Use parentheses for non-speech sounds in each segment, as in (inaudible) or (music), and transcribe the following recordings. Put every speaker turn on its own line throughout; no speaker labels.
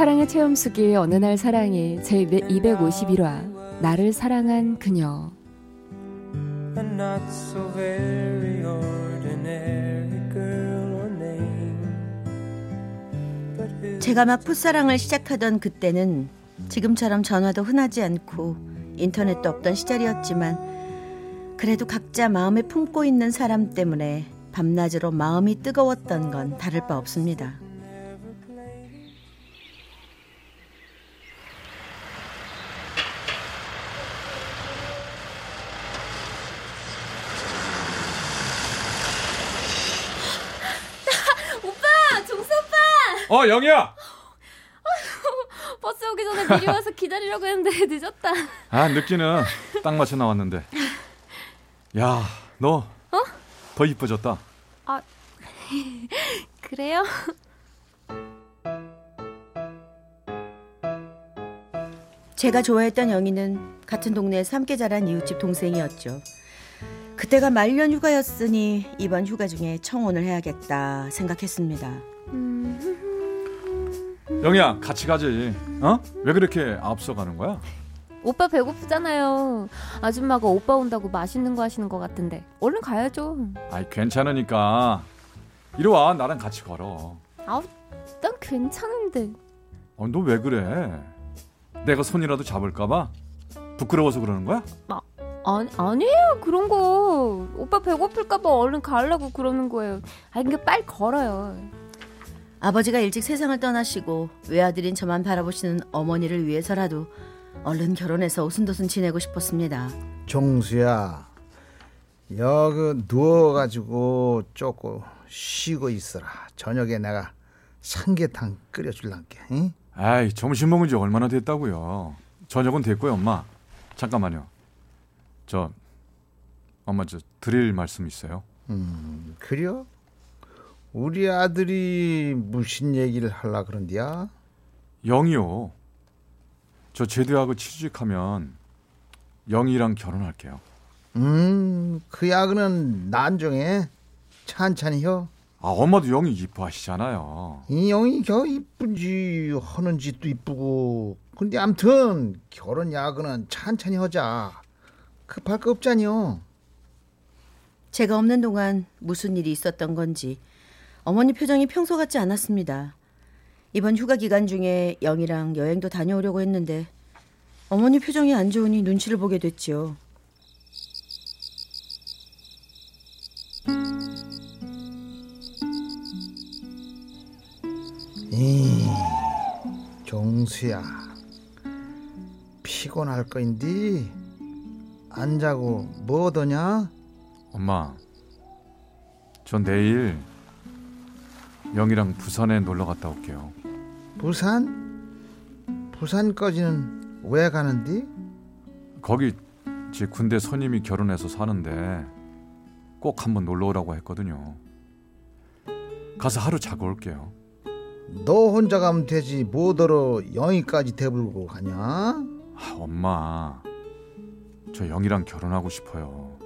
사랑의 체험수기 어느 날 사랑이 제 251화 나를 사랑한 그녀
A not so very ordinary girl or name. But his
제가 막 풋사랑을 시작하던 그때는 지금처럼 전화도 흔하지 않고 인터넷도 없던 시절이었지만 그래도 각자 마음에 품고 있는 사람 때문에 밤낮으로 마음이 뜨거웠던 건 다를 바 없습니다.
오빠! 종수 오빠!
어 영희야 (laughs)
버스 오기 전에 미리 와서 기다리려고 했는데 늦었다
아 늦기는 딱 맞춰 나왔는데 야너더 이뻐졌다 (laughs)
그래요?
제가 좋아했던 영희는 같은 동네에서 함께 자란 이웃집 동생이었죠. 그때가 말년 휴가였으니 이번 휴가 중에 청혼을 해야겠다 생각했습니다.
영희야 같이 가지 어? 왜 그렇게 앞서가는 거야?
오빠 배고프잖아요 아줌마가 오빠 온다고 맛있는 거 하시는 것 같은데 얼른 가야죠
아이 괜찮으니까 이리 와 나랑 같이 걸어
아우 난 괜찮은데
어, 너왜 그래? 내가 손이라도 잡을까봐? 부끄러워서 그러는 거야?
아니, 아니에요 그런 거 오빠 배고플까봐 얼른 가려고 그러는 거예요 아니 그러니까 빨리 걸어요
아버지가 일찍 세상을 떠나시고 외아들인 저만 바라보시는 어머니를 위해서라도 얼른 결혼해서 오순도순 지내고 싶었습니다.
종수야 여기 누워가지고 조금 쉬고 있어라 저녁에 내가 삼계탕 끓여줄란게 응?
아이 점심 먹은 지 얼마나 됐다고요 저녁은 됐고요 엄마 잠깐만요 저 엄마 저 드릴 말씀 있어요
음, 그려? 우리 아들이 무슨 얘기를 할라 그런디야?
영이요. 저 제대하고 취직하면 영이랑 결혼할게요.
음, 그 야그는 난중에 찬찬히 혀.
아 엄마도 영이 이뻐하시잖아요.
이 영이 겨 이쁜지 하는 짓도 이쁘고. 근데 암튼 결혼 야그는 찬찬히 하자. 급할 거 없잖여
제가 없는 동안 무슨 일이 있었던 건지 어머니 표정이 평소 같지 않았습니다. 이번 휴가 기간 중에 영이랑 여행도 다녀오려고 했는데 어머니 표정이 안 좋으니 눈치를 보게 됐지요.
이 종수야 피곤할 거인디 안 자고 뭐더냐?
엄마 전 내일 영이랑 부산에 놀러 갔다 올게요
부산? 부산까지는 왜 가는디?
거기 제 군대 선임이 결혼해서 사는데 꼭 한번 놀러 오라고 했거든요 가서 하루 자고 올게요
너 혼자 가면 되지 뭐더러 영희까지 대불고 가냐?
아, 엄마, 저 영이랑 결혼하고 싶어요.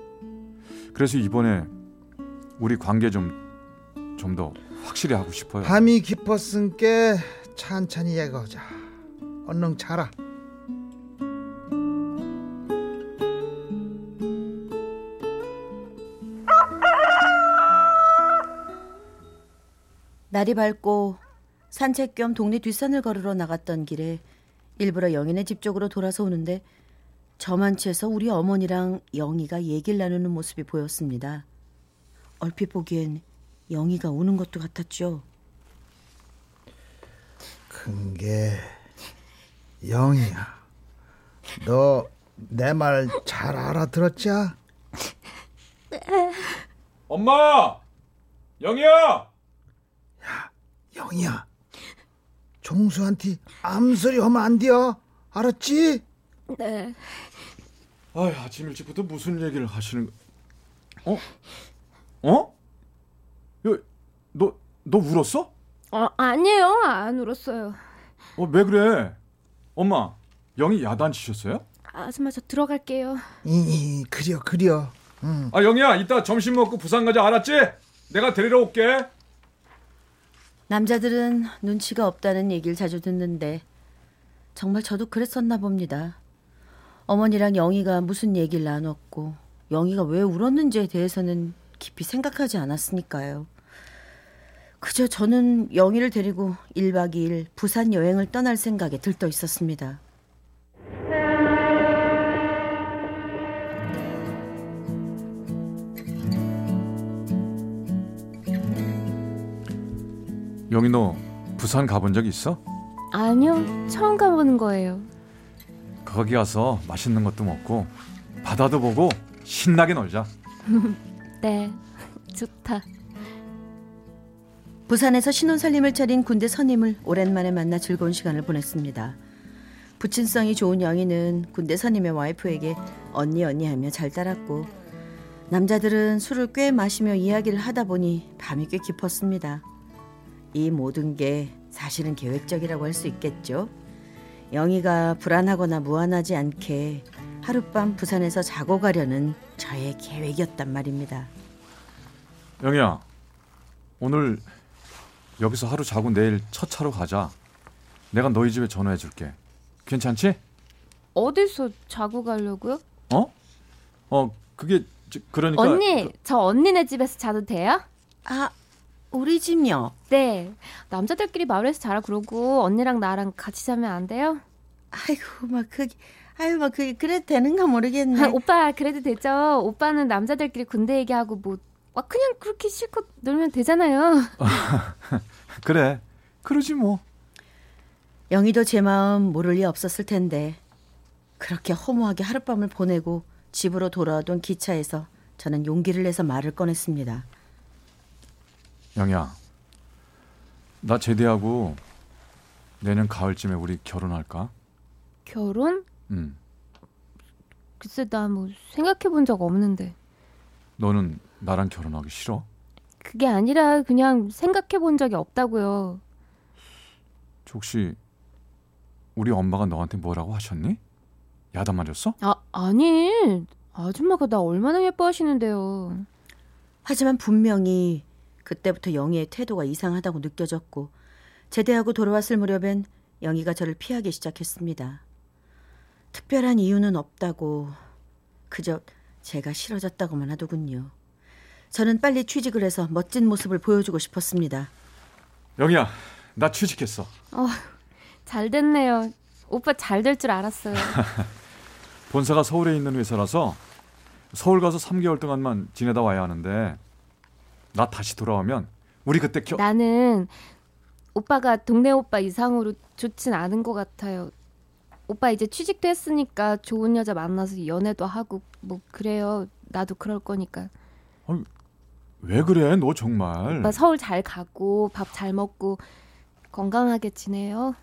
그래서 이번에 우리 관계 좀 좀 더 확실히 하고 싶어요.
밤이 깊었으니까 찬찬히 얘기하자 얼른 자라
날이 밝고 산책 겸 동네 뒷산을 걸으러 나갔던 길에 일부러 영희네 집 쪽으로 돌아서 오는데 저만치에서 우리 어머니랑 영희가 얘기를 나누는 모습이 보였습니다. 얼핏 보기엔 영희가 우는 것도 같았죠.
큰 게 영희야 너 내 말 잘 알아들었자?
엄마, 영이야.
영희야 종수한테 암소리 하면 안 돼요. 알았지?
네.
아, 아침 일찍부터 무슨 얘기를 하시는 거? 어? 어? 야, 너, 너 울었어?
어, 아니에요. 안 울었어요.
어, 왜 그래? 엄마, 영희 야단치셨어요?
아줌마 저 들어갈게요.
이, 그려 그려. 응.
아, 영희야, 이따 점심 먹고 부산 가자, 알았지? 내가 데리러 올게.
남자들은 눈치가 없다는 얘기를 자주 듣는데 정말 저도 그랬었나 봅니다. 어머니랑 영희가 무슨 얘기를 나눴고 영희가 왜 울었는지에 대해서는 깊이 생각하지 않았으니까요. 그저 저는 영희를 데리고 1박 2일 부산 여행을 떠날 생각에 들떠 있었습니다.
영희 너 부산 가본 적 있어?
아니요. 처음 가보는 거예요.
거기 가서 맛있는 것도 먹고 바다도 보고 신나게 놀자. (laughs)
네. 좋다.
부산에서 신혼살림을 차린 군대 선임을 오랜만에 만나 즐거운 시간을 보냈습니다. 부친성이 좋은 영희는 군대 선임의 와이프에게 언니 언니 하며 잘 따랐고 남자들은 술을 꽤 마시며 이야기를 하다 보니 밤이 꽤 깊었습니다. 이 모든 게 사실은 계획적이라고 할 수 있겠죠. 영희가 불안하거나 무안하지 않게 하룻밤 부산에서 자고 가려는 저의 계획이었단 말입니다.
영희야, 오늘 여기서 하루 자고 내일 첫 차로 가자. 내가 너희 집에 전화해 줄게. 괜찮지?
어디서 자고 가려고요?
어? 어, 그게 저- 그러니까
언니, 저 언니네 집에서 자도 돼요?
아, 우리 집요.
네. 남자들끼리 마을에서 자라 그러고 언니랑 나랑 같이 자면 안 돼요?
아이고 막 그게 아유 막 그게 그래도 되는가 모르겠네.
아, (laughs) 오빠 그래도 되죠. 오빠는 남자들끼리 군대 얘기하고 뭐 와, 그냥 그렇게 실컷 놀면 되잖아요. (laughs)
그래. 그러지 뭐.
영희도 제 마음 모를 리 없었을 텐데 그렇게 허무하게 하룻밤을 보내고 집으로 돌아오던 기차에서 저는 용기를 내서 말을 꺼냈습니다.
영희야. 나 제대하고 내년 가을쯤에 우리 결혼할까?
결혼?
응.
글쎄 나 뭐 생각해 본 적 없는데.
너는 나랑 결혼하기 싫어?
그게 아니라 그냥 생각해 본 적이 없다고요.
혹시 우리 엄마가 너한테 뭐라고 하셨니? 야단 맞았어?
아, 아니. 아줌마가 나 얼마나 예뻐하시는데요.
하지만 분명히 그때부터 영희의 태도가 이상하다고 느껴졌고 제대하고 돌아왔을 무렵엔 영희가 저를 피하기 시작했습니다. 특별한 이유는 없다고 그저 제가 싫어졌다고만 하더군요. 저는 빨리 취직을 해서 멋진 모습을 보여주고 싶었습니다.
영희야, 나 취직했어.
잘 됐네요. 오빠 잘 될 줄 알았어요. (laughs)
본사가 서울에 있는 회사라서 서울 가서 3개월 동안만 지내다 와야 하는데 나 다시 돌아오면 우리 그때 겨...
나는 오빠가 동네 오빠 이상으로 좋진 않은 것 같아요. 오빠 이제 취직도 했으니까 좋은 여자 만나서 연애도 하고 뭐 그래요. 나도 그럴 거니까.
왜 그래? 너 정말.
오빠 서울 잘 가고 밥 잘 먹고 건강하게 지내요.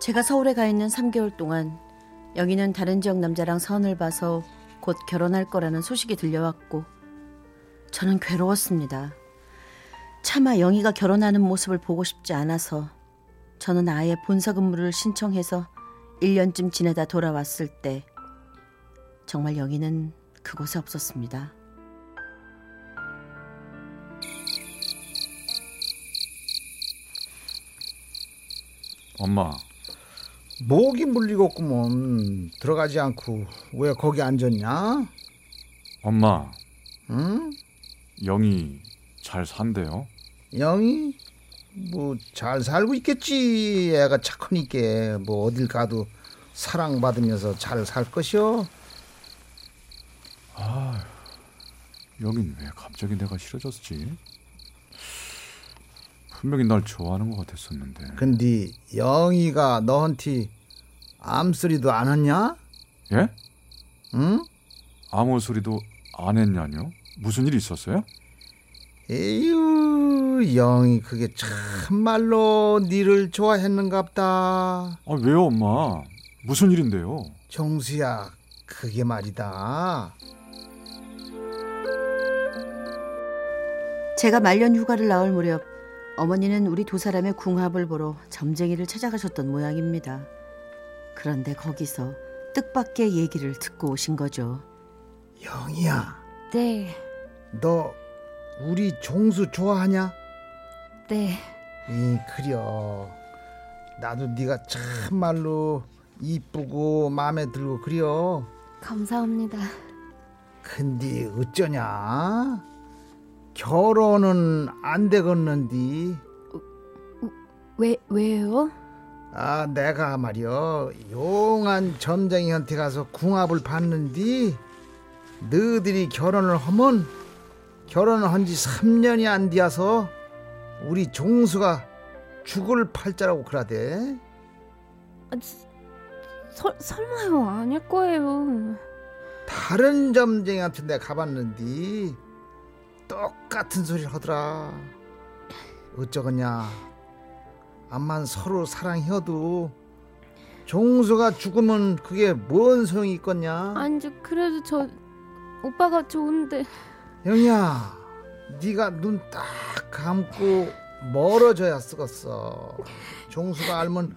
제가 서울에 가 있는 3개월 동안 영희는 다른 지역 남자랑 선을 봐서 곧 결혼할 거라는 소식이 들려왔고 저는 괴로웠습니다. 차마 영희가 결혼하는 모습을 보고 싶지 않아서 저는 아예 본사 근무를 신청해서 1년쯤 지내다 돌아왔을 때 정말 영희는 그곳에 없었습니다.
엄마,
목이 물리겠구먼. 들어가지 않고 왜 거기 앉았냐?
엄마,
응?
영희 잘 산대요.
영희? 뭐 잘 살고 있겠지. 애가 착하니까 뭐 어딜 가도 사랑받으면서 잘 살 것이오.
여긴 왜 갑자기 내가 싫어졌지? 분명히 날 좋아하는 것 같았었는데.
근데 영희가 너한테 암소리도 안 했냐?
예?
응?
아무 소리도 안 했냐뇨? 무슨 일 있었어요?
에휴 영이 그게 참말로 니를 좋아했는갑다
아 왜요 엄마? 무슨 일인데요?
정수야 그게 말이다
제가 말년 휴가를 나올 무렵 어머니는 우리 두 사람의 궁합을 보러 점쟁이를 찾아가셨던 모양입니다. 그런데 거기서 뜻밖의 얘기를 듣고 오신 거죠.
영이야
네,
너 우리 종수 좋아하냐?
네.
이 그려 나도 네가 참말로 이쁘고 마음에 들고 그려
감사합니다.
근데 어쩌냐 결혼은 안 되겠는디
왜 왜요?
아 내가 말이여 용한 점쟁이한테 가서 궁합을 봤는디 너희들이 결혼을 하면 결혼을 한지 3년이 안 되어서 우리 종수가 죽을 팔자라고 그러대.
아, 설 설마요? 아닐 거예요.
다른 점쟁이한테 내가 가봤는데 똑같은 소리를 하더라. 어쩌겠냐? 암만 서로 사랑해도 종수가 죽으면 그게 뭔 소용이 있겠냐?
아니 저 그래도 저 오빠가 좋은데
영희야 네가 눈 딱 감고 멀어져야 쓰겠어. 종수가 알면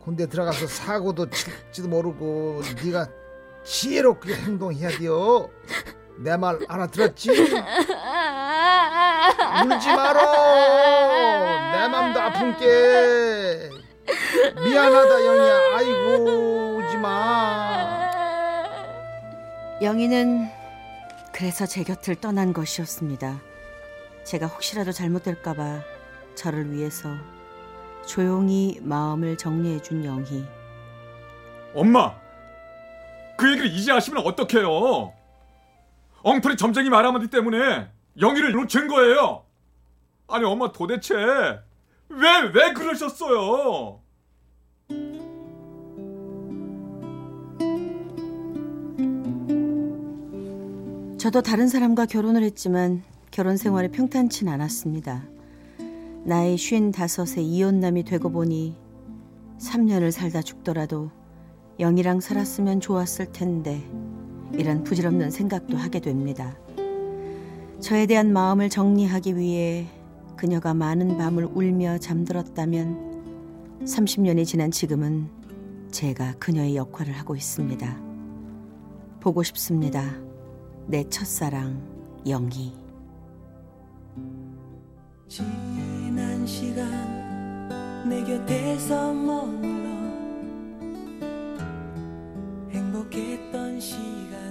군대 들어가서 사고도 칠지도 모르고 네가 지혜롭게 행동해야 돼요. 내 말 알아들었지? 울지 마라 내 맘도 아픈게. 미안하다 영희야. 아이고 울지마.
영희는 그래서 제 곁을 떠난 것이었습니다. 제가 혹시라도 잘못될까봐 저를 위해서 조용히 마음을 정리해준 영희.
엄마! 그 얘기를 이제 하시면 어떡해요? 엉터리 점쟁이 말 한마디 때문에 영희를 놓친 거예요. 아니 엄마 도대체 왜 왜 그러셨어요?
저도 다른 사람과 결혼을 했지만 결혼 생활이 평탄치 않았습니다. 나이 쉰 다섯에 이혼남이 되고 보니 3년을 살다 죽더라도 영이랑 살았으면 좋았을 텐데 이런 부질없는 생각도 하게 됩니다. 저에 대한 마음을 정리하기 위해 그녀가 많은 밤을 울며 잠들었다면 30년이 지난 지금은 제가 그녀의 역할을 하고 있습니다. 보고 싶습니다. 내 첫사랑 영희.
지난 시간 내 곁에서 머물러 행복했던 시간.